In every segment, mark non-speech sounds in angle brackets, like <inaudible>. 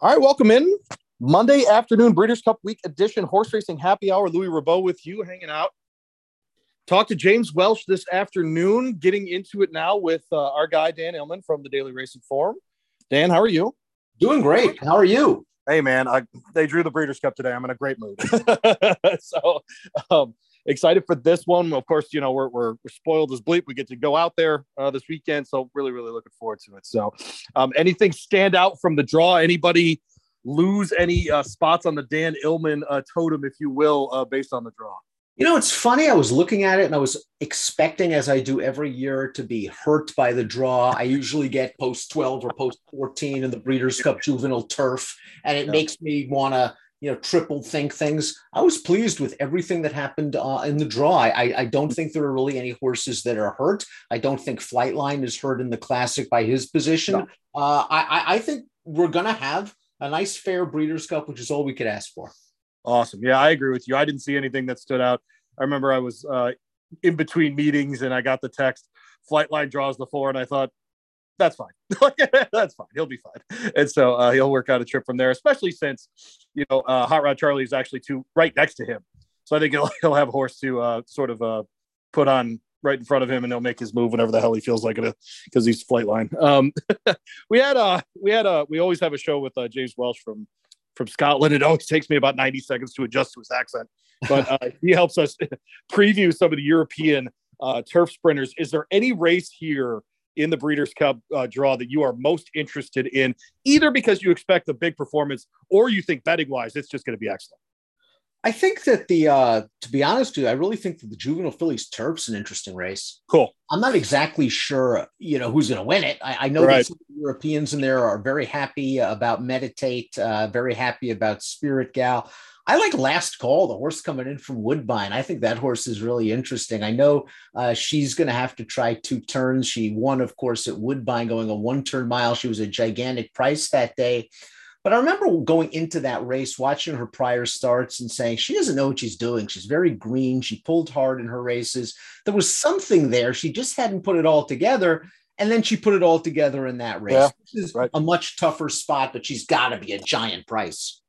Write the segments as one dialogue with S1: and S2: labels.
S1: All right, welcome in. Monday afternoon, Breeders' Cup Week Edition, horse racing happy hour. Louis Rabot with you, hanging out. Talk to James Welsh this afternoon, getting into it now with uh, our guy, Dan Illman from the Daily Racing Form. Dan, how are you?
S2: Doing great. How are you?
S1: Hey, man, I, they drew the Breeders' Cup today. I'm in a great mood. <laughs> so, um, excited for this one. Of course, you know, we're, we're, we're spoiled as bleep. We get to go out there uh, this weekend. So, really, really looking forward to it. So, um, anything stand out from the draw? Anybody lose any uh, spots on the Dan Illman uh, totem, if you will, uh, based on the draw?
S2: You know, it's funny. I was looking at it and I was expecting, as I do every year, to be hurt by the draw. I usually get post 12 or post 14 in the Breeders' Cup Juvenile Turf, and it yeah. makes me want to you know triple think things. I was pleased with everything that happened uh, in the draw. I, I don't think there are really any horses that are hurt. I don't think flightline is hurt in the classic by his position. No. uh, I, I think we're gonna have a nice fair breeders cup which is all we could ask for.
S1: Awesome. Yeah i agree with you. I didn't see anything that stood out. I remember i was uh, in between meetings and i got the text flightline draws the four and i thought that's fine. <laughs> that's fine. He'll be fine. And so uh, he'll work out a trip from there, especially since, you know, uh, Hot Rod Charlie is actually two right next to him. So I think he'll, <laughs> he'll have a horse to uh, sort of uh, put on right in front of him and he'll make his move whenever the hell he feels like it because he's Flightline. Um, <laughs> we had uh we had a we always have a show with uh, James Welsh from from Scotland. It always takes me about 90 seconds to adjust to his accent, but uh, he helps us preview some of the European uh, turf sprinters. Is there any race here in the Breeders' Cup uh, draw that you are most interested in, either because you expect a big performance or you think betting wise it's just going to be excellent?
S2: I think that the, uh, to be honest with you, I really think that the Juvenile Fillies Turf's an interesting race.
S1: Cool.
S2: I'm not exactly sure, you know, who's going to win it. I, I know right. that Europeans in there are very happy about Meditate, uh, very happy about Spirit Gal. I like Last Call, the horse coming in from Woodbine. I think that horse is really interesting. I know uh, she's going to have to try two turns. She won, of course, at Woodbine going a one turn mile. She was a gigantic price that day. But I remember going into that race, watching her prior starts and saying she doesn't know what she's doing. She's very green. She pulled hard in her races. There was something there. She just hadn't put it all together. And then she put it all together in that race. Yeah, this is right. a much tougher spot, but she's got to be a giant price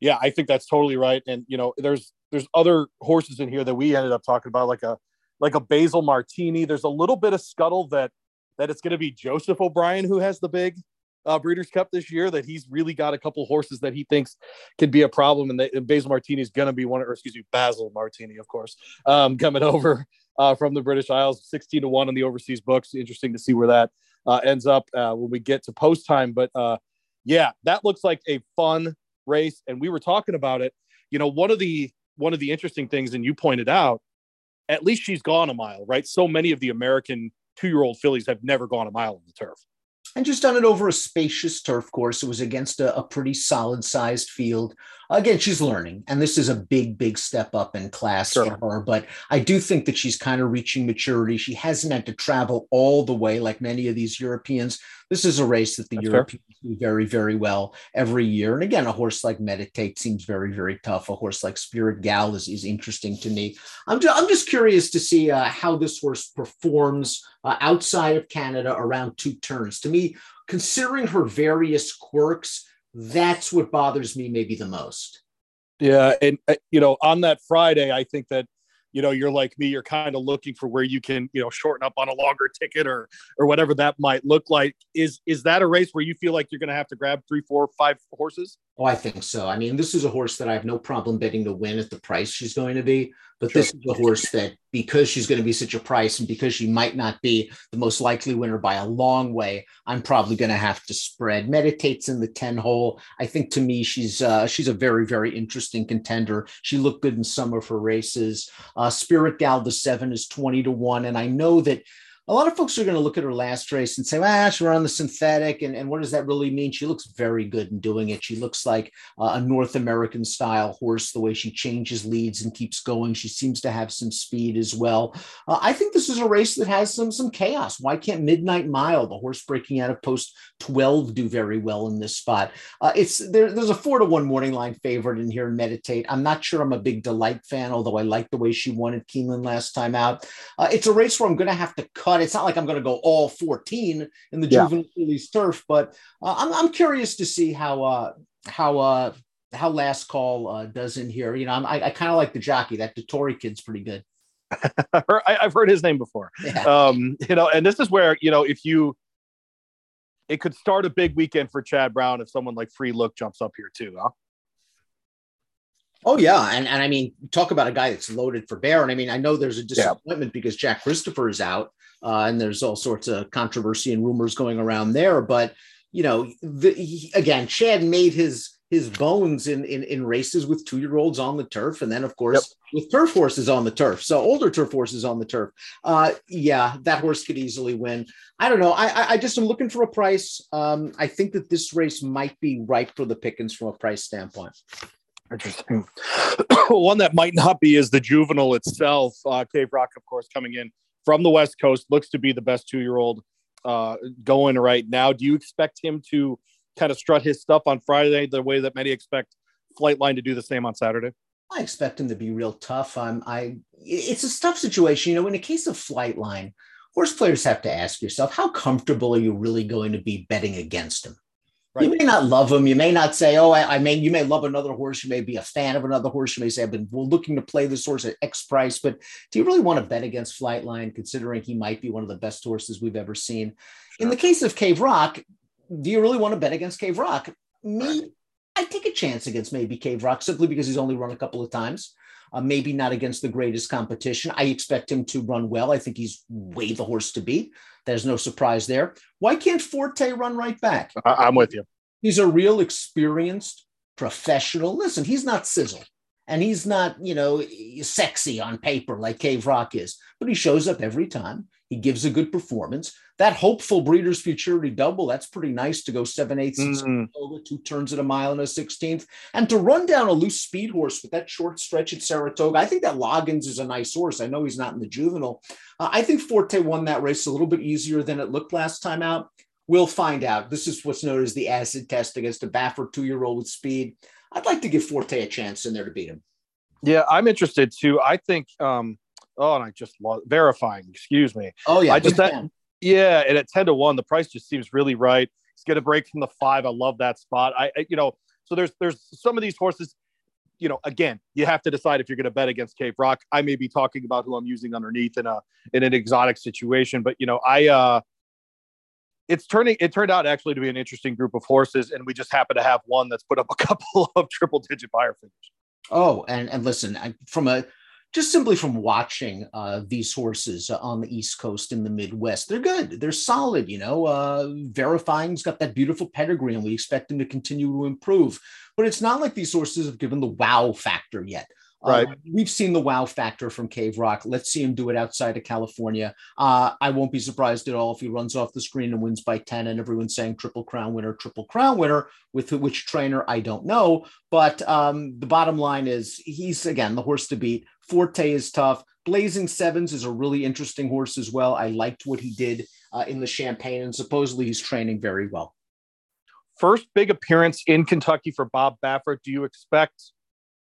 S1: yeah, I think that's totally right. And you know, there's there's other horses in here that we ended up talking about, like a like a Basil Martini. There's a little bit of scuttle that that it's going to be Joseph O'Brien who has the big uh, Breeders' Cup this year. That he's really got a couple horses that he thinks can be a problem, and, that, and Basil Martini is going to be one, or excuse me, Basil Martini, of course, um, coming <laughs> over uh, from the British Isles, sixteen to one on the overseas books. Interesting to see where that uh, ends up uh, when we get to post time, but uh, yeah, that looks like a fun race and we were talking about it you know one of the one of the interesting things and you pointed out at least she's gone a mile right so many of the american two year old fillies have never gone a mile on the turf
S2: and just done it over a spacious turf course. It was against a, a pretty solid sized field. Again, she's learning, and this is a big, big step up in class sure. for her. But I do think that she's kind of reaching maturity. She hasn't had to travel all the way like many of these Europeans. This is a race that the That's Europeans fair. do very, very well every year. And again, a horse like Meditate seems very, very tough. A horse like Spirit Gal is, is interesting to me. I'm, just, I'm just curious to see uh, how this horse performs uh, outside of Canada around two turns. To me, considering her various quirks, that's what bothers me maybe the most.
S1: Yeah, and uh, you know, on that Friday, I think that you know you're like me you're kind of looking for where you can you know shorten up on a longer ticket or or whatever that might look like. Is is that a race where you feel like you're going to have to grab three four five horses
S2: Oh, I think so. I mean, this is a horse that I have no problem betting to win at the price she's going to be. But sure. this is a horse that, because she's going to be such a price and because she might not be the most likely winner by a long way, I'm probably going to have to spread. Meditates in the 10 hole. I think to me, she's uh, she's a very, very interesting contender. She looked good in some of her races. Uh, Spirit Gal, the seven is 20 to one. And I know that a lot of folks are going to look at her last race and say, ah, she's on the synthetic. And, and what does that really mean? She looks very good in doing it. She looks like uh, a North American style horse, the way she changes leads and keeps going. She seems to have some speed as well. Uh, I think this is a race that has some, some chaos. Why can't Midnight Mile, the horse breaking out of post 12, do very well in this spot? Uh, it's there, There's a four to one morning line favorite in here in Meditate. I'm not sure I'm a big Delight fan, although I like the way she won at Keeneland last time out. Uh, it's a race where I'm going to have to cut it's not like I'm going to go all 14 in the
S1: Yeah.
S2: juvenile turf. But uh, I'm, I'm curious to see how uh, how uh, how last call uh, does in here. You know, I'm, I, I kind of like the jockey. That Dettori kid's pretty good. <laughs>
S1: I've heard his name before.
S2: Yeah.
S1: Um, you know, and this is where you know if you, it could start a big weekend for Chad Brown if someone like Free Look jumps up here too. Huh?
S2: Oh yeah, and and I mean, talk about a guy that's loaded for bear. And I mean, I know there's a disappointment because Jack Christopher is out, uh, and there's all sorts of controversy and rumors going around there. But you know, the, he, again, Chad made his his bones in in, in races with two year olds on the turf, and then of course with turf horses on the turf. So older turf horses on the turf. Uh, yeah, that horse could easily win. I don't know. I I, I just am looking for a price. Um, I think that this race might be ripe for the pickings from a price standpoint.
S1: Interesting. <coughs> One that might not be is the juvenile itself. Uh, Cave Rock, of course, coming in from the West Coast, looks to be the best two year old uh, going right now. Do you expect him to kind of strut his stuff on Friday the way that many expect Flightline to do the same on Saturday?
S2: I expect him to be real tough. I'm, I, it's a tough situation. You know, in the case of Flightline, horse players have to ask yourself, how comfortable are you really going to be betting against him? You may not love him. You may not say, "Oh, I, I may." You may love another horse. You may be a fan of another horse. You may say, "I've been looking to play this horse at X price." But do you really want to bet against Flightline, considering he might be one of the best horses we've ever seen? In the case of Cave Rock, do you really want to bet against Cave Rock? Me, I take a chance against maybe Cave Rock simply because he's only run a couple of times. Uh, maybe not against the greatest competition. I expect him to run well. I think he's way the horse to beat. There's no surprise there. Why can't Forte run right back?
S1: I- I'm with you.
S2: He's a real experienced professional. Listen, he's not sizzle and he's not, you know, sexy on paper like Cave Rock is, but he shows up every time. He gives a good performance. That hopeful Breeders' Futurity double, that's pretty nice to go seven eighths and
S1: Mm.
S2: Saratoga, two turns at a mile and a 16th. And to run down a loose speed horse with that short stretch at Saratoga, I think that Loggins is a nice horse. I know he's not in the juvenile. Uh, I think Forte won that race a little bit easier than it looked last time out. We'll find out. This is what's known as the acid test against a Baffert two year old with speed. I'd like to give Forte a chance in there to beat him.
S1: Yeah, I'm interested too. I think. um Oh, and I just love verifying. Excuse me.
S2: Oh, yeah.
S1: I just that-. Yeah, and at ten to one, the price just seems really right. He's going to break from the five. I love that spot. I, I, you know, so there's there's some of these horses. You know, again, you have to decide if you're going to bet against Cave Rock. I may be talking about who I'm using underneath in a in an exotic situation, but you know, I uh, it's turning. It turned out actually to be an interesting group of horses, and we just happen to have one that's put up a <laughs> couple of triple digit Beyer figures.
S2: Oh, and and listen, I, from a just simply from watching uh, these horses uh, on the East Coast in the Midwest, they're good. They're solid. You know, uh, verifying's got that beautiful pedigree, and we expect them to continue to improve. But it's not like these horses have given the wow factor yet.
S1: Right.
S2: Uh, we've seen the wow factor from Cave Rock. Let's see him do it outside of California. Uh, I won't be surprised at all if he runs off the screen and wins by 10 and everyone's saying triple crown winner, triple crown winner. With which trainer, I don't know. But um, the bottom line is he's, again, the horse to beat. Forte is tough. Blazing Sevens is a really interesting horse as well. I liked what he did uh, in the Champagne, and supposedly he's training very well.
S1: First big appearance in Kentucky for Bob Baffert. Do you expect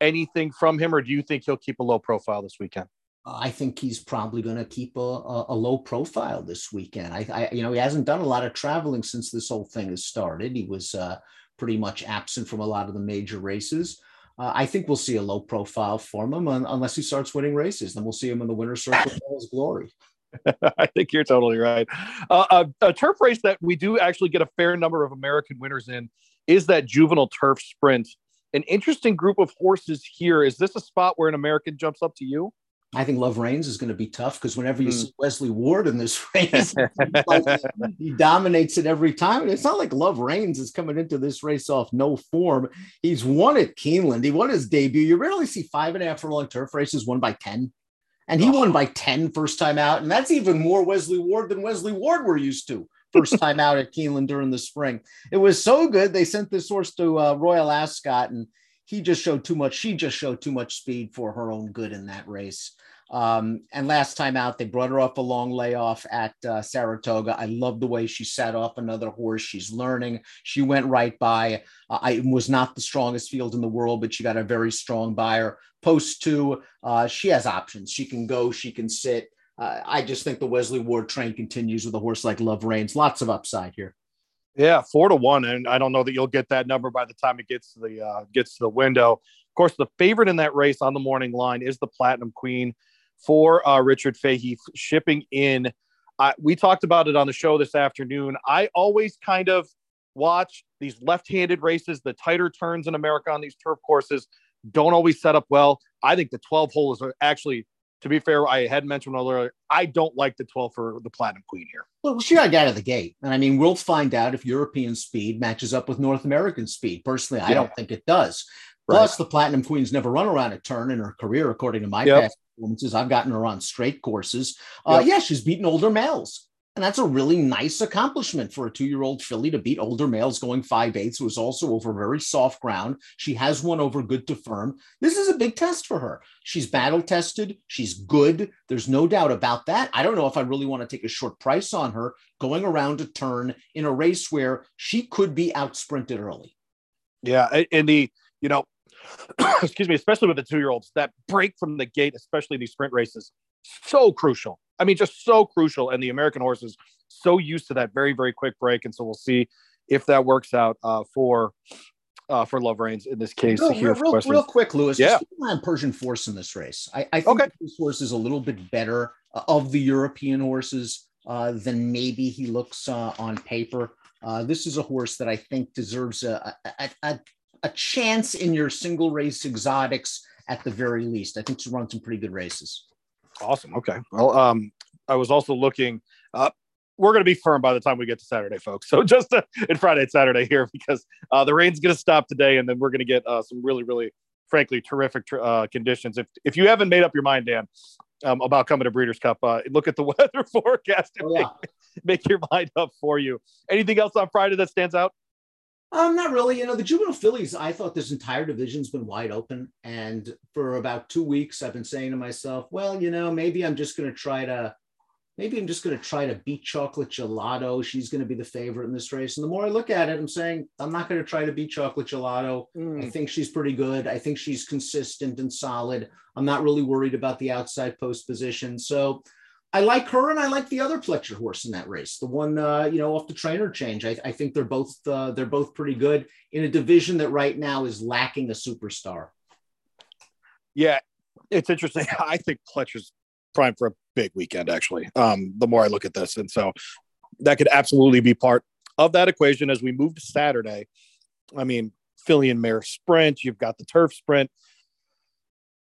S1: anything from him, or do you think he'll keep a low profile this weekend?
S2: I think he's probably going to keep a, a, a, low profile this weekend. I, I, you know, he hasn't done a lot of traveling since this whole thing has started. He was uh, pretty much absent from a lot of the major races. Uh, I think we'll see a low profile from him un- unless he starts winning races. Then we'll see him in the winner's circle in all his glory. <laughs>
S1: I think you're totally right. Uh, a, a turf race that we do actually get a fair number of American winners in is that juvenile turf sprint. An interesting group of horses here. Is this a spot where an American jumps up to you?
S2: I think Love Reigns is going to be tough because whenever you mm. see Wesley Ward in this <laughs> race, like, he dominates it every time. It's not like Love Reigns is coming into this race off no form. He's won at Keeneland. He won his debut. You rarely see five and a half furlong turf races won by 10. And he oh. won by 10 first time out. And that's even more Wesley Ward than Wesley Ward we're used to first time out at Keeneland during the spring. It was so good. They sent this horse to uh, Royal Ascot and he just showed too much. She just showed too much speed for her own good in that race. Um, and last time out, they brought her off a long layoff at uh, Saratoga. I love the way she sat off another horse. She's learning. She went right by. Uh, I was not the strongest field in the world, but she got a very strong Beyer. Post two, uh, she has options. She can go. She can sit. Uh, I just think the Wesley Ward train continues with a horse like Love Reigns. Lots of upside here.
S1: Yeah, four to one, and I don't know that you'll get that number by the time it gets to the uh, gets to the window. Of course, the favorite in that race on the morning line is the Platinum Queen for uh, Richard Fahey shipping in. We talked about it on the show this afternoon. I always kind of watch these left-handed races, the tighter turns in America on these turf courses don't always set up well. I think the 12 hole is actually to be fair, I had mentioned earlier, I don't like the 12 for the Platinum Queen here.
S2: Well, she got out of the gate. And I mean, we'll find out if European speed matches up with North American speed. Personally, I don't think it does. Right. Plus, the Platinum Queen's never run around a turn in her career, according to my yep. past performances. I've gotten her on straight courses. Uh, yep. Yeah, she's beaten older males. And that's a really nice accomplishment for a two year old filly to beat older males going five eighths, who is also over very soft ground. She has won over good to firm. This is a big test for her. She's battle tested. She's good. There's no doubt about that. I don't know if I really want to take a short price on her going around a turn in a race where she could be out sprinted early.
S1: Yeah. And the, you know, <coughs> excuse me, especially with the two year olds, that break from the gate, especially these sprint races, so crucial. I mean, just so crucial. And the American horse is so used to that very, very quick break. And so we'll see if that works out uh, for uh, for Love Reigns in this case.
S2: Real, here real, real, quick, Lewis. Yeah, on Persian Force in this race. I, I think okay. this horse is a little bit better uh, of the European horses uh, than maybe he looks uh, on paper. Uh, this is a horse that I think deserves a, a, a, a chance in your single race exotics at the very least. I think she's run some pretty good races.
S1: Awesome. Okay. Well, um, I was also looking. Uh, we're going to be firm by the time we get to Saturday, folks. So <laughs> just uh, in Friday and Saturday here because uh, the rain's going to stop today, and then we're going to get uh, some really, really, frankly, terrific uh, conditions. If if you haven't made up your mind, Dan, um, about coming to Breeders' Cup, uh, look at the <laughs> weather forecast and oh, yeah. make, make your mind up for you. Anything else on Friday that stands out?
S2: Um, not really. You know, the juvenile fillies, I thought this entire division's been wide open. And for about two weeks, I've been saying to myself, well, you know, maybe I'm just going to try to, maybe I'm just going to try to beat Chocolate Gelato. She's going to be the favorite in this race. And the more I look at it, I'm saying, I'm not going to try to beat Chocolate Gelato. Mm. I think she's pretty good. I think she's consistent and solid. I'm not really worried about the outside post position. So, I like her and I like the other Pletcher horse in that race, the one uh, you know off the trainer change. I, I think they're both uh, they're both pretty good in a division that right now is lacking a superstar.
S1: Yeah, it's interesting. <laughs> I think Pletcher's prime for a big weekend. Actually, um, the more I look at this, and so that could absolutely be part of that equation as we move to Saturday. I mean, filly and mare sprint. You've got the turf sprint.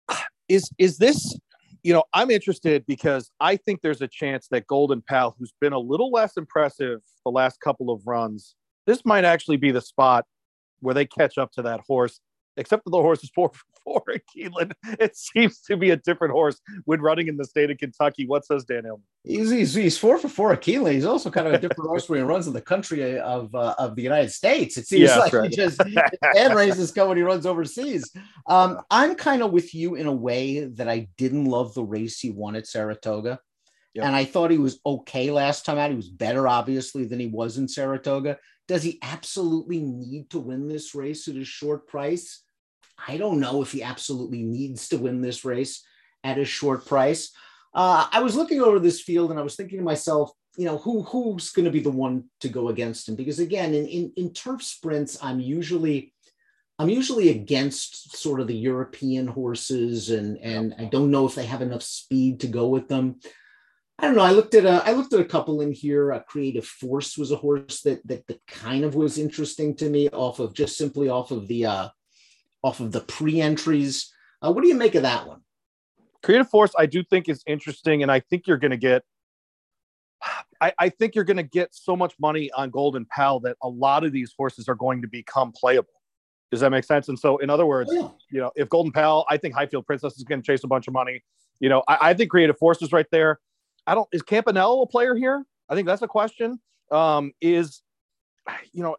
S1: <sighs> Is is this you know, I'm interested because I think there's a chance that Golden Pal, who's been a little less impressive the last couple of runs, this might actually be the spot where they catch up to that horse except for the horse is four for four <laughs> at Keeneland. It seems to be a different horse when running in the state of Kentucky. What says Dan Illman?
S2: He's, he's, he's four for four at Keeneland. He's also kind of a different horse when he runs in the country of uh, of the United States. It seems yeah, like right. he just <laughs> and raises come when he runs overseas. Um, I'm kind of with you in a way that I didn't love the race he won at Saratoga. Yep. And I thought he was okay last time out. He was better, obviously, than he was in Saratoga. Does he absolutely need to win this race at a short price? I don't know if he absolutely needs to win this race at a short price. Uh, I was looking over this field and I was thinking to myself, you know, who who's going to be the one to go against him? Because again, in, in in turf sprints, I'm usually I'm usually against sort of the European horses, and and I don't know if they have enough speed to go with them. I don't know. I looked at a I looked at a couple in here. A Creative Force was a horse that that, that kind of was interesting to me, off of just simply off of the uh, off of the pre-entries. Uh, what do you make of that one?
S1: Creative Force, I do think is interesting, and I think you're going to get. I, I, think you're going to get so much money on Golden Pal that a lot of these horses are going to become playable. Does that make sense? And so, in other words, yeah. you know, if Golden Pal, I think Highfield Princess is going to chase a bunch of money. You know, I, I, think Creative Force is right there. I don't. Is Campanello a player here? I think that's a question. Um, is you know,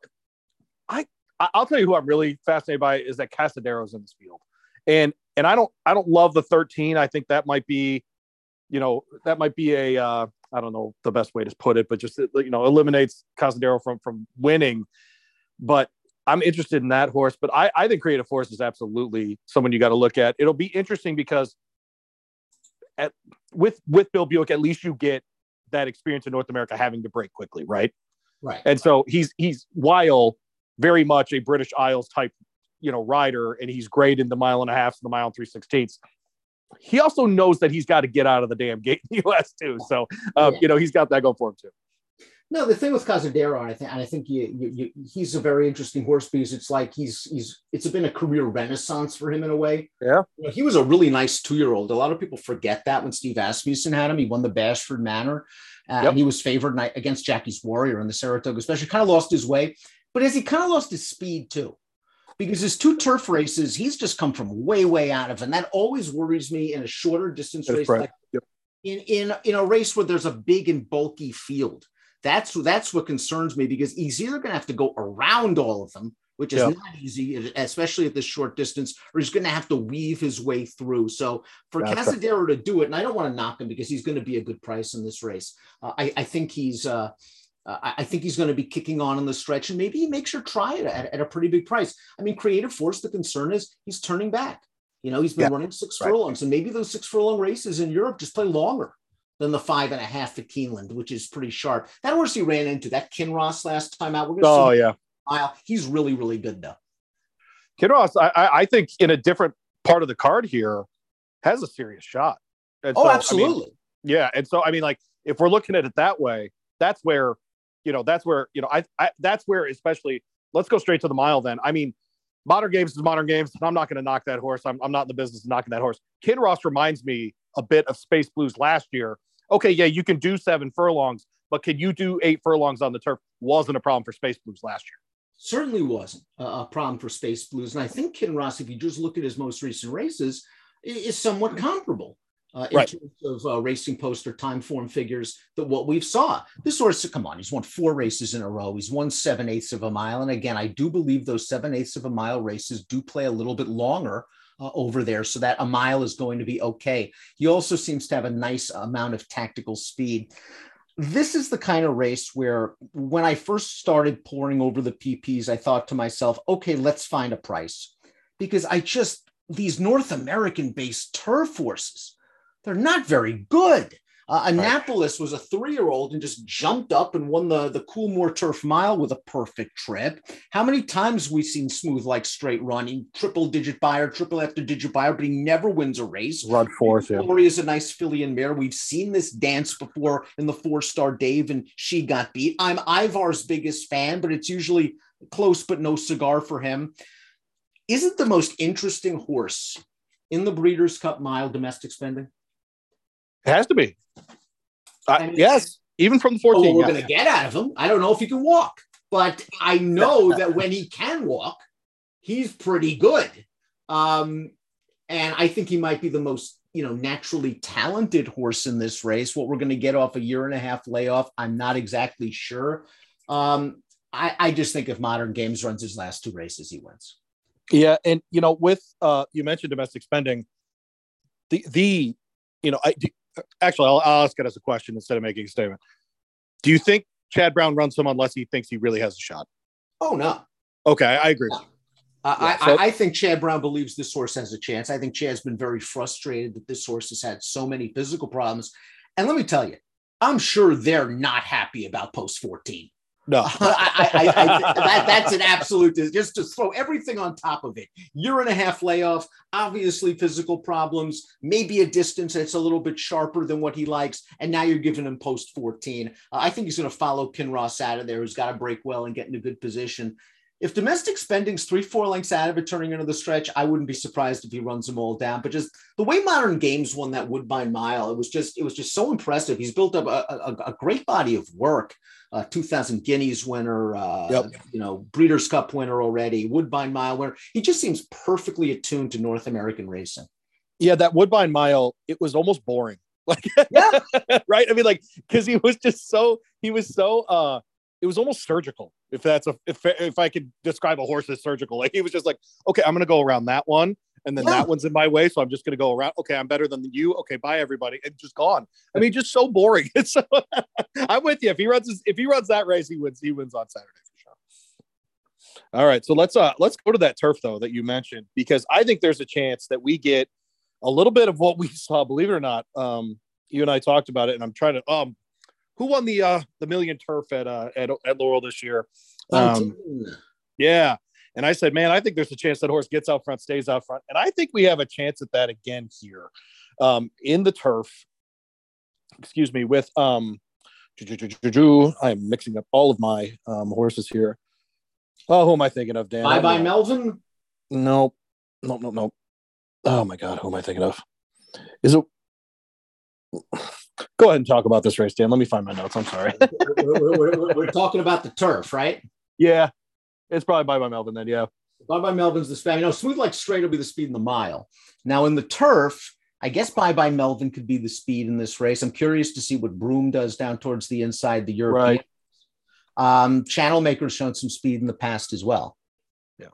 S1: I I'll tell you who I'm really fascinated by is that Cazadero's in this field, and and I don't I don't love the 13. I think that might be, you know, that might be a uh, I don't know the best way to put it, but just you know eliminates Casadero from from winning. But I'm interested in that horse. But I I think Creative Force is absolutely someone you got to look at. It'll be interesting because at with with Bill Buick, at least you get that experience in North America having to break quickly, right?
S2: Right.
S1: And so he's he's while very much a British Isles type, you know, rider, and he's great in the mile and a half and the mile and three sixteenths. He also knows that he's got to get out of the damn gate in the <laughs> US too. So um, yeah. you know, he's got that going for him too.
S2: No, the thing with Cazadero, I think, and I think you, you, you, he's a very interesting horse because it's like he's he's it's been a career renaissance for him in a way.
S1: Yeah,
S2: you know, he was a really nice two year old. A lot of people forget that when Steve Asmussen had him, he won the Bashford Manor, uh, yep. and he was favored against Jackie's Warrior in the Saratoga Special. Kind of lost his way, but as he kind of lost his speed too, because his two turf races he's just come from way way out of, and that always worries me in a shorter distance That's race right. like yep. in in in a race where there's a big and bulky field. That's that's what concerns me because he's either going to have to go around all of them, which is not easy, especially at this short distance, or he's going to have to weave his way through. So for That's Cazadero right. to do it, and I don't want to knock him because he's going to be a good price in this race. Uh, I, I, think he's. Uh, uh, I think he's going to be kicking on in the stretch, and maybe he makes her try it at, at, a pretty big price. I mean, Creative Force. The concern is he's turning back. You know, he's been yeah, running six right. furlongs, and maybe those six furlong races in Europe just play longer than the five and a half at Keeneland, which is pretty sharp. That horse he ran into, that Kinross last time out.
S1: We're going to oh, yeah.
S2: Mile. He's really, really good though.
S1: Kinross, I, I think in a different part of the card here, has a serious shot.
S2: And oh, so, absolutely.
S1: I mean, yeah, and so I mean, like if we're looking at it that way, that's where you know that's where you know I, I that's where especially let's go straight to the mile then. I mean, modern games is modern games, and I'm not going to knock that horse. I'm, I'm not in the business of knocking that horse. Kinross reminds me a bit of Space Blues last year. Okay, yeah, you can do seven furlongs, but can you do eight furlongs on the turf? Wasn't a problem for Space Blues last year.
S2: Certainly wasn't a problem for Space Blues. And I think Kinross, if you just look at his most recent races, is somewhat comparable. Uh, in right. terms of uh, racing poster Timeform figures that what we've saw. This horse, come on, he's won four races in a row. He's won seven eighths of a mile. And again, I do believe those seven eighths of a mile races do play a little bit longer uh, over there so that a mile is going to be okay. He also seems to have a nice amount of tactical speed. This is the kind of race where when I first started pouring over the PPs, I thought to myself, okay, let's find a price because I just, these North American based turf horses, they're not very good. Uh, Annapolis was a three-year-old and just jumped up and won the the Coolmore Turf Mile with a perfect trip. How many times we seen Smooth Like Strait running, triple digit Beyer, triple after digit Beyer, but he never wins a race.
S1: Run fourth.
S2: Yeah. Glory is a nice filly and mare. We've seen this dance before in the four star Dave, and she got beat. I'm Ivar's biggest fan, but it's usually close but no cigar for him. Isn't the most interesting horse in the Breeders' Cup Mile domestic spending?
S1: It has to be. Uh, yes, even from the 14.
S2: Well, we're going to get out of him. I don't know if he can walk, but I know <laughs> that when he can walk, he's pretty good. Um, and I think he might be the most, you know, naturally talented horse in this race. What we're going to get off a year and a half layoff, I'm not exactly sure. Um, I, I just think if Modern Games runs his last two races, he wins.
S1: Yeah, and you know, with uh, you mentioned domestic spending, the the you know, I actually, I'll, I'll ask it as a question instead of making a statement. Do you think Chad Brown runs him unless he thinks he really has a shot?
S2: Oh no.
S1: Okay, I agree.
S2: No. yeah, I, so, I, think Chad Brown believes this horse has a chance. I think Chad's been very frustrated that this horse has had so many physical problems. And let me tell you, I'm sure they're not happy about post 14.
S1: No, <laughs>
S2: I, I, I, that, that's an absolute just to throw everything on top of it. Year and a half layoff, obviously physical problems, maybe a distance that's a little bit sharper than what he likes, and now you're giving him post 14. Uh, I think he's going to follow Kinross out of there, who's got to break well and get in a good position. If domestic spending's three, four lengths out of it turning into the stretch, I wouldn't be surprised if he runs them all down. But just the way Modern Games won that Woodbine Mile, it was just it was just so impressive. He's built up a, a, a great body of work uh, 2000 Guineas winner, uh, yep. you know, Breeders' Cup winner already, Woodbine Mile winner. He just seems perfectly attuned to North American racing.
S1: Yeah, that Woodbine Mile, it was almost boring. <laughs> Like, yeah, <laughs> right. I mean, like, because he was just so he was so uh it was almost surgical. If that's a if if I could describe a horse as surgical, like he was just like, okay, I'm gonna go around that one, and then yeah. that one's in my way, so I'm just gonna go around. Okay, I'm better than you. Okay, bye everybody, and just gone. I mean, just so boring. It's <laughs> so, I'm with you. If he runs, if he runs that race, he wins. He wins on Saturday for sure. All right, so let's uh let's go to that turf though that you mentioned because I think there's a chance that we get a little bit of what we <laughs> saw, believe it or not, um, you and I talked about it, and I'm trying to um, who won the uh the million turf at uh at, at Laurel this year? Um, yeah, and I said, man, I think there's a chance that horse gets out front, stays out front, and I think we have a chance at that again here, um, in the turf. Excuse me, with um, I'm mixing up all of my um horses here. Oh, who am I thinking of, Dan?
S2: Bye bye, Melvin.
S1: Nope. Nope, nope, nope. Oh my God, who am I thinking of? Is it? Go ahead and talk about this race, Dan. Let me find my notes. I'm sorry. <laughs>
S2: we're, we're, we're, we're, talking about the turf, right?
S1: Yeah, it's probably Bye Bye Melvin then. Yeah.
S2: Bye Bye Melvin's the speed. You know, Smooth Like Strait will be the speed in the mile. Now in the turf, I guess Bye Bye Melvin could be the speed in this race. I'm curious to see what Broome does down towards the inside, the European.
S1: Right.
S2: Um, Channel Maker's shown some speed in the past as well.
S1: Yeah.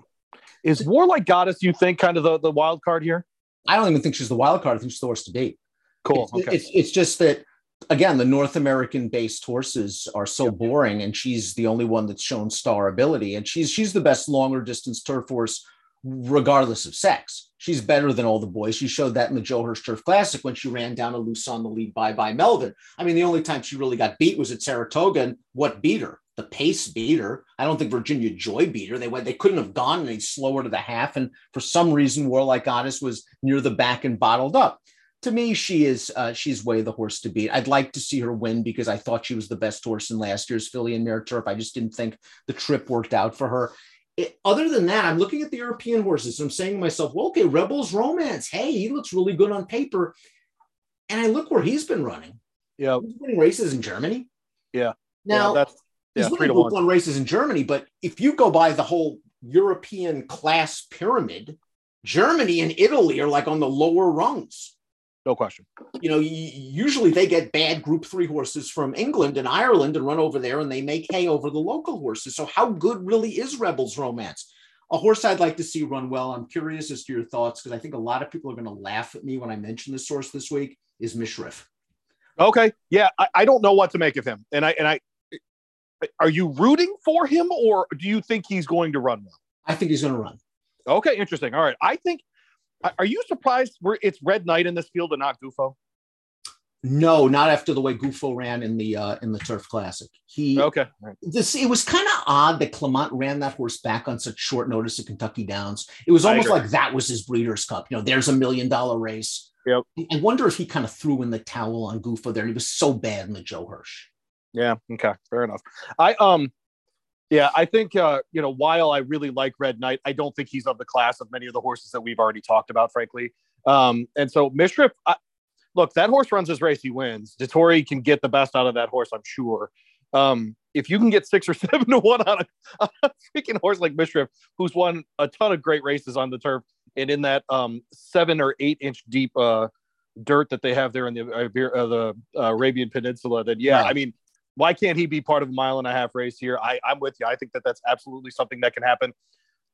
S1: Is Warlike Goddess, you think, kind of the, the wild card here?
S2: I don't even think she's the wild card. I think she's the horse to beat.
S1: Cool.
S2: It's,
S1: okay.
S2: it's, it's just that, again, the North American based horses are so
S1: Yep.
S2: boring, and she's the only one that's shown star ability. And she's she's the best longer distance turf horse, regardless of sex. She's better than all the boys. She showed that in the Joe Hirsch Turf Classic when she ran down a loose on the lead Bye Bye Melvin. I mean, the only time she really got beat was at Saratoga. And what beat her? The pace beat her. I don't think Virginia Joy beat her. They went. They couldn't have gone any slower to the half. And for some reason, Warlike Goddess was near the back and bottled up to me, she is uh, she's way the horse to beat. I'd like to see her win because I thought she was the best horse in last year's Filly and Mare Turf. I just didn't think the trip worked out for her. It, other than that, I'm looking at the European horses. I'm saying to myself, well, okay, Rebels Romance. Hey, he looks really good on paper. And I look where he's been running.
S1: yeah.
S2: He's winning races in Germany.
S1: Yeah.
S2: Now
S1: yeah, that's yeah,
S2: he's winning Group
S1: one
S2: races in Germany, but if you go by the whole European class pyramid, Germany and Italy are like on the lower rungs
S1: No question.
S2: you know, usually they get bad group three horses from England and Ireland and run over there and they make hay over the local horses. So, how good really is Rebels Romance? A horse I'd like to see run well. I'm curious as to your thoughts because I think a lot of people are going to laugh at me when I mention this horse this week. Is Mishriff?
S1: Okay. Yeah, I, I don't know what to make of him. And I and I are you rooting for him or do you think he's going to run well?
S2: I think he's going to run.
S1: Okay, interesting. All right. I think are- you surprised we're it's red knight in this field and not Gufo?
S2: No, not after the way Gufo ran in the uh, in the Turf Classic. He
S1: Okay.
S2: This it was kind of odd that Clement ran that horse back on such short notice at Kentucky Downs. It was almost like that was his Breeders' Cup. You know, there's a million dollar race.
S1: Yep.
S2: I wonder if he kind of threw in the towel on Gufo there. He was so bad in the Joe Hirsch.
S1: Yeah. Okay. Fair enough. I um, yeah, I think uh, you know, while I really like Red Knight, I don't think he's of the class of many of the horses that we've already talked about, frankly. Um, and so Mishriff, I, look, that horse runs his race, he wins. Dettori can get the best out of that horse, I'm sure. Um, if you can get six or <laughs> seven to one on <laughs> a, a freaking horse like Mishriff, who's won a ton of great races on the turf and in that um seven or eight inch deep uh dirt that they have there in the uh, the uh, Arabian Peninsula, then yeah,
S2: Right.
S1: I mean, why can't he be part of a mile and a half race here? I, I'm with you. I think that that's absolutely something that can happen.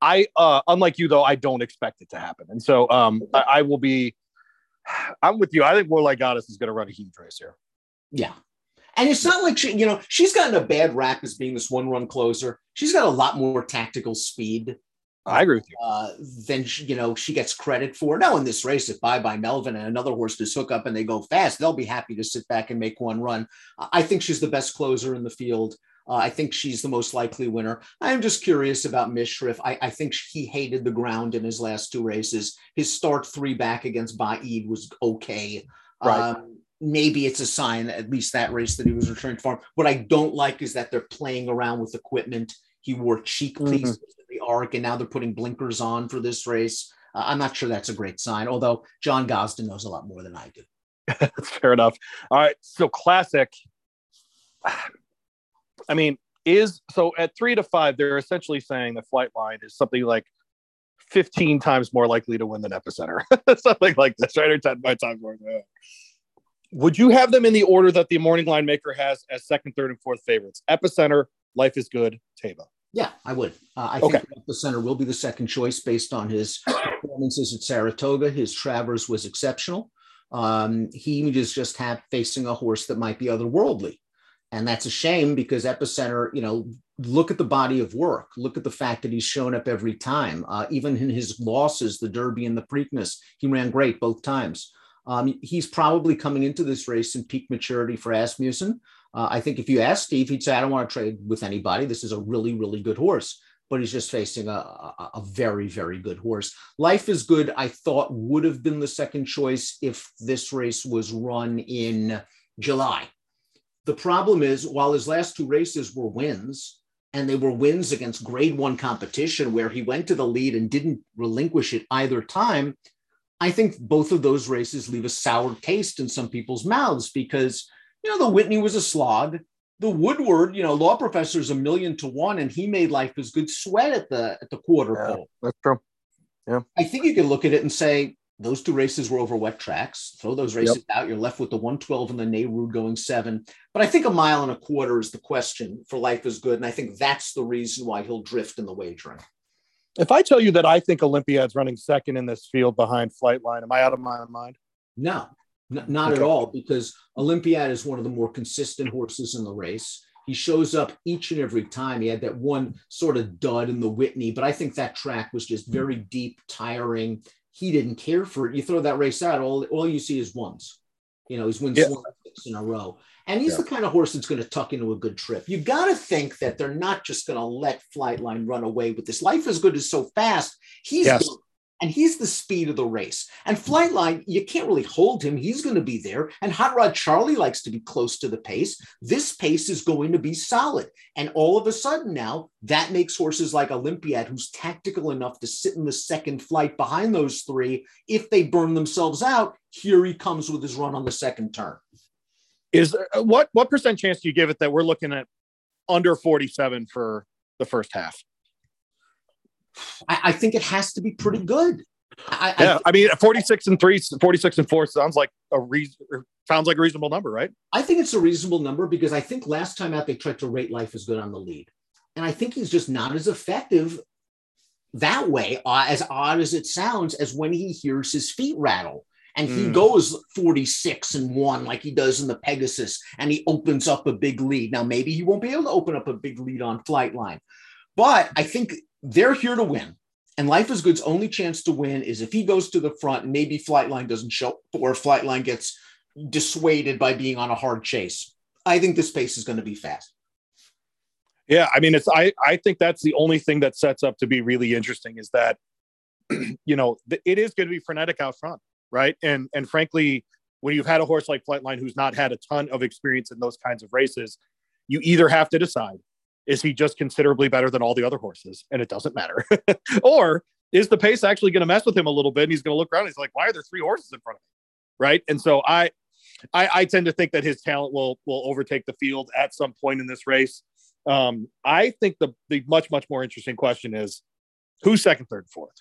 S1: I, uh, unlike you though, I don't expect it to happen, and so um, I, I will be. <sighs> I'm with you. I think Warlike Goddess is going to run a huge race here.
S2: Yeah. And it's not like she, you know, she's gotten a bad rap as being this one run closer. She's got a lot more tactical speed
S1: I agree with you.
S2: uh, than she, you know she gets credit for. Now in this race, if Bye Bye Melvin and another horse just hook up and they go fast, they'll be happy to sit back and make one run. I think she's the best closer in the field. Uh, I think she's the most likely winner. I'm just curious about Mishriff. I, I think he hated the ground in his last two races. His start three back against Baaeed was okay.
S1: Right.
S2: Um, maybe it's a sign, at least that race, that he was returning to farm. What I don't like is that they're playing around with equipment. He wore cheek
S1: Mhm.
S2: pieces the arc, and now they're putting blinkers on for this race. Uh, I'm not sure that's a great sign, although John Gosden knows a lot more than I do. <laughs>
S1: That's fair enough. All right. So classic. I mean, is so at three to five, they're essentially saying the Flightline is something like 15 times more likely to win than epicenter. <laughs> something like this, right? Or 10 by times more. Would you have them in the order that the morning line maker has as second, third, and fourth favorites? Epicenter, Life is Good, Taiba.
S2: Yeah, I would. Uh, I
S1: Okay.
S2: think the center will be the second choice based on his <coughs> performances at Saratoga. His Travers was exceptional. Um, he is just have, facing a horse that might be otherworldly. And that's a shame because Epicenter, you know, look at the body of work. Look at the fact that he's shown up every time. Uh, even in his losses, the Derby and the Preakness, he ran great both times. Um, he's probably coming into this race in peak maturity for Asmussen. Uh, I think if you ask Steve, he'd say, I don't want to trade with anybody. This is a really, really good horse, but he's just facing a, a, a very, very good horse. Life is Good, I thought would have been the second choice if this race was run in July. The problem is, while his last two races were wins, and they were wins against grade one competition where he went to the lead and didn't relinquish it either time, I think both of those races leave a sour taste in some people's mouths because, you know, the Whitney was a slog. The Woodward, you know, law professor is a million to one, and he made Life is Good sweat at the at the quarter
S1: Yeah,
S2: pole.
S1: that's true. Yeah.
S2: I think you can look at it and say those two races were over wet tracks. Throw those races out. You're left with the 112 and the Nehru going seven. But I think a mile and a quarter is the question for life is good. And I think that's the reason why he'll drift in the wagering.
S1: If I tell you that I think Olympiad's running second in this field behind Flightline, am I out of my mind?
S2: No, n- not at all, because Olympiad is one of the more consistent horses in the race. He shows up each and every time. He had that one sort of dud in the Whitney, but I think that track was just very hmm. deep, tiring. He didn't care for it. You throw that race out, all, all you see is ones. You know, he's wins
S1: Yeah.
S2: six in a row. And he's
S1: Yeah.
S2: the kind of horse that's going to tuck into a good trip. You got to think that they're not just going to let Flightline run away with this. Life is good is so fast. He's
S1: Yes.
S2: good and he's the speed of the race. And Flightline, you can't really hold him. He's going to be there. And Hot Rod Charlie likes to be close to the pace. This pace is going to be solid. And all of a sudden now, that makes horses like Olympiad, who's tactical enough to sit in the second flight behind those three, if they burn themselves out, here he comes with his run on the second turn.
S1: Is uh, what what percent chance do you give it that we're looking at under 47 for the first half?
S2: I, I think it has to be pretty good. I, I
S1: Yeah, I mean 46 and 3, 46 and 4 sounds like a reason sounds like a reasonable number, right?
S2: I think it's a reasonable number because I think last time out they tried to rate Life is Good on the lead. And I think he's just not as effective that way, uh, as odd as it sounds, as when he hears his feet rattle. And he
S1: Mm.
S2: goes 46 and one like he does in the Pegasus, and he opens up a big lead. Now, maybe he won't be able to open up a big lead on Flightline, but I think they're here to win. And Life is Good's only chance to win is if he goes to the front, maybe Flightline doesn't show up, or Flightline gets dissuaded by being on a hard chase. I think this pace is going to be fast.
S1: Yeah, I mean, it's I I think that's the only thing that sets up to be really interesting is that <clears throat> you know it is going to be frenetic out front, right? And and frankly, when you've had a horse like Flightline who's not had a ton of experience in those kinds of races, you either have to decide is he just considerably better than all the other horses, and it doesn't matter, <laughs> or is the pace actually going to mess with him a little bit? And he's going to look around. He's like, why are there three horses in front of me? Right. And so I, I, I tend to think that his talent will will overtake the field at some point in this race. Um, I think the the much much more interesting question is who's second, third, fourth,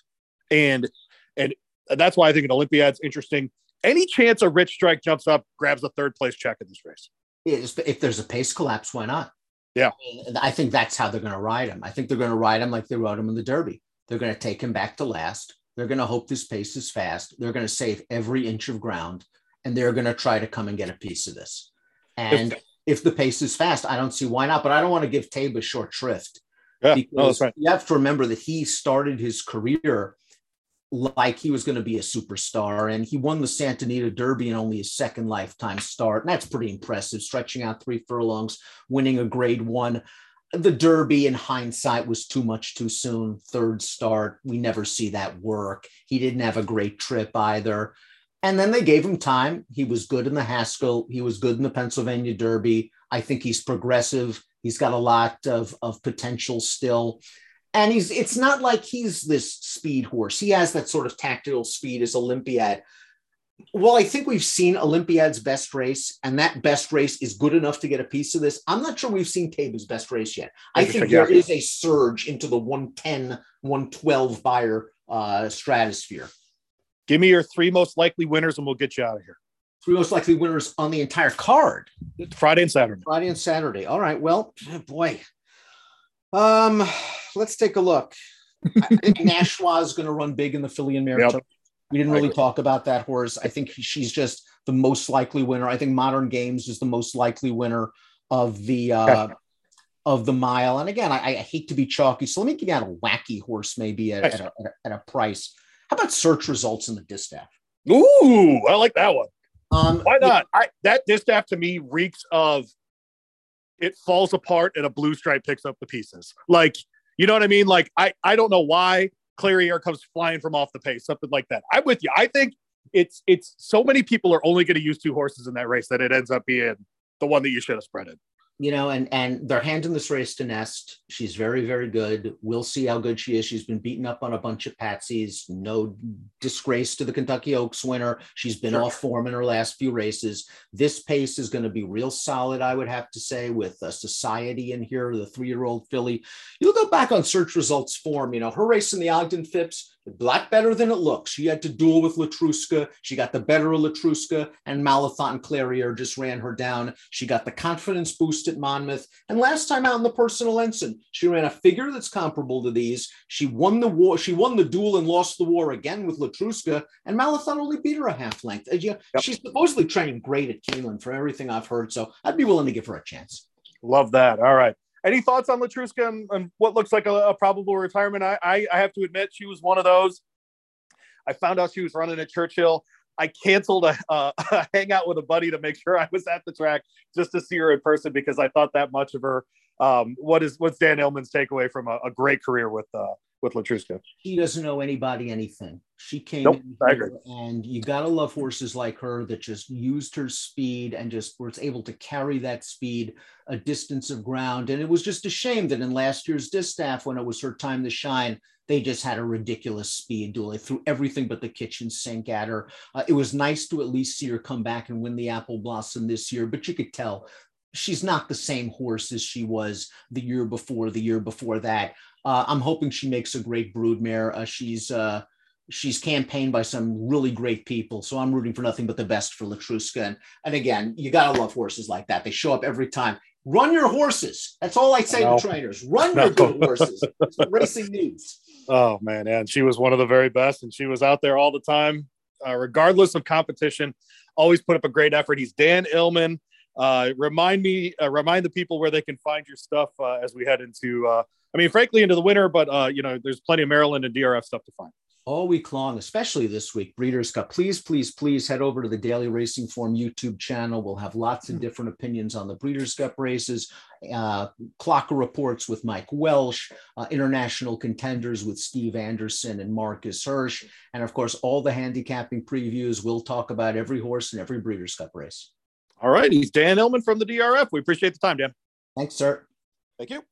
S1: and and that's why I think an Olympiad's interesting. Any chance a rich strike jumps up, grabs a third place check in this race?
S2: If there's a pace collapse, why not?
S1: Yeah.
S2: And I think that's how they're going to ride him. I think they're going to ride him like they rode him in the Derby. They're going to take him back to last. They're going to hope this pace is fast. They're going to save every inch of ground, and they're going to try to come and get a piece of this. And if, the pace is fast, I don't see why not. But I don't want to give Taiba a short shrift.
S1: Yeah,
S2: because
S1: no, right.
S2: you have to remember that he started his career like he was going to be a superstar and he won the Santa Anita Derby in only his second lifetime start. And that's pretty impressive, stretching out three furlongs, winning a grade one. The Derby in hindsight was too much too soon. Third start, we never see that work. He didn't have a great trip either. And then they gave him time. He was good in the Haskell. He was good in the Pennsylvania Derby. I think he's progressive. He's got a lot of, of potential still. And he's it's not like he's this speed horse. He has that sort of tactical speed as Olympiad. Well, I think we've seen Olympiad's best race, and that best race is good enough to get a piece of this. I'm not sure we've seen Taiba's best race yet. I think there is a surge into the 110, 112 Beyer uh, stratosphere.
S1: Give me your three most likely winners, and we'll get you out of here.
S2: Three most likely winners on the entire card.
S1: Friday and Saturday.
S2: Friday and Saturday. All right. Well, boy. Um, let's take a look. I think <laughs> Nashwa is going to run big in the Filly and Marathon. We didn't really talk about that horse. I think she's just the most likely winner. I think Modern Games is the most likely winner of the uh, of the mile. And again, I, I hate to be chalky, so let me give you out a wacky horse maybe at, at, a, at, a, at a price. How about search results in the distaff?
S1: Ooh, I like that one.
S2: Um,
S1: Why not? I, that distaff to me reeks of it falls apart and a blue stripe picks up the pieces. Like, you know what I mean? Like, I, I don't know why Clairiere comes flying from off the pace, something like that. I'm with you. I think it's it's so many people are only going to use two horses in that race that it ends up being the one that you should have spreaded
S2: you know, and and they're handing this race to Nest. She's very, very good. We'll see how good she is. She's been beaten up on a bunch of patsies. No disgrace to the Kentucky Oaks winner. She's been sure. off form in her last few races. This pace is going to be real solid, I would have to say, with a society in here, the three-year-old filly. You'll go back on search results form. You know, her race in the Ogden Phipps black better than it looks. She had to duel with Letruska. She got the better of Letruska, and Malathaat Clairiere just ran her down. She got the confidence boost at Monmouth. And last time out in the personal ensign, she ran a figure that's comparable to these. She won the war. She won the duel and lost the war again with Letruska, and Malathaat only beat her a half length. Uh, yep. She's supposedly training great at Keeneland for everything I've heard. So I'd be willing to give her a chance.
S1: Love that. All right. Any thoughts on Letruska and, and what looks like a, a probable retirement? I, I, I have to admit she was one of those. I found out she was running at Churchill. I canceled a, uh, <laughs> a, hangout with a buddy to make sure I was at the track just to see her in person because I thought that much of her. Um, what is what's Dan Illman's takeaway from a, a great career with uh, with Letruska?
S2: She doesn't know anybody anything. She came nope, and you gotta love horses like her that just used her speed and just was able to carry that speed a distance of ground. And it was just a shame that in last year's distaff, when it was her time to shine, they just had a ridiculous speed duel. They threw everything but the kitchen sink at her. Uh, it was nice to at least see her come back and win the Apple Blossom this year, but you could tell she's not the same horse as she was the year before, the year before that. Uh, I'm hoping she makes a great broodmare. Uh, she's uh, she's campaigned by some really great people, so I'm rooting for nothing but the best for Letruska. And, and again, you gotta love horses like that. They show up every time. Run your horses. That's all I say to trainers. Run <laughs> your good horses. racing needs.
S1: Oh man, and she was one of the very best, and she was out there all the time, uh, regardless of competition. Always put up a great effort. He's Dan Illman. Uh, remind me, uh, remind the people where they can find your stuff uh, as we head into. I mean, frankly, into the winter, but uh, you know, there's plenty of Maryland and DRF stuff to find
S2: all week long, especially this week, Breeders' Cup. Please, please, please head over to the Daily Racing Form YouTube channel. We'll have lots of hmm. different opinions on the Breeders' Cup races, uh, Clocker reports with Mike Welsch, uh, international contenders with Steve Anderson and Marcus Hersh, and of course, all the handicapping previews. We'll talk about every horse in every Breeders' Cup race.
S1: All right. He's Dan Illman from the DRF. We appreciate the time, Dan.
S2: Thanks, sir.
S1: Thank you.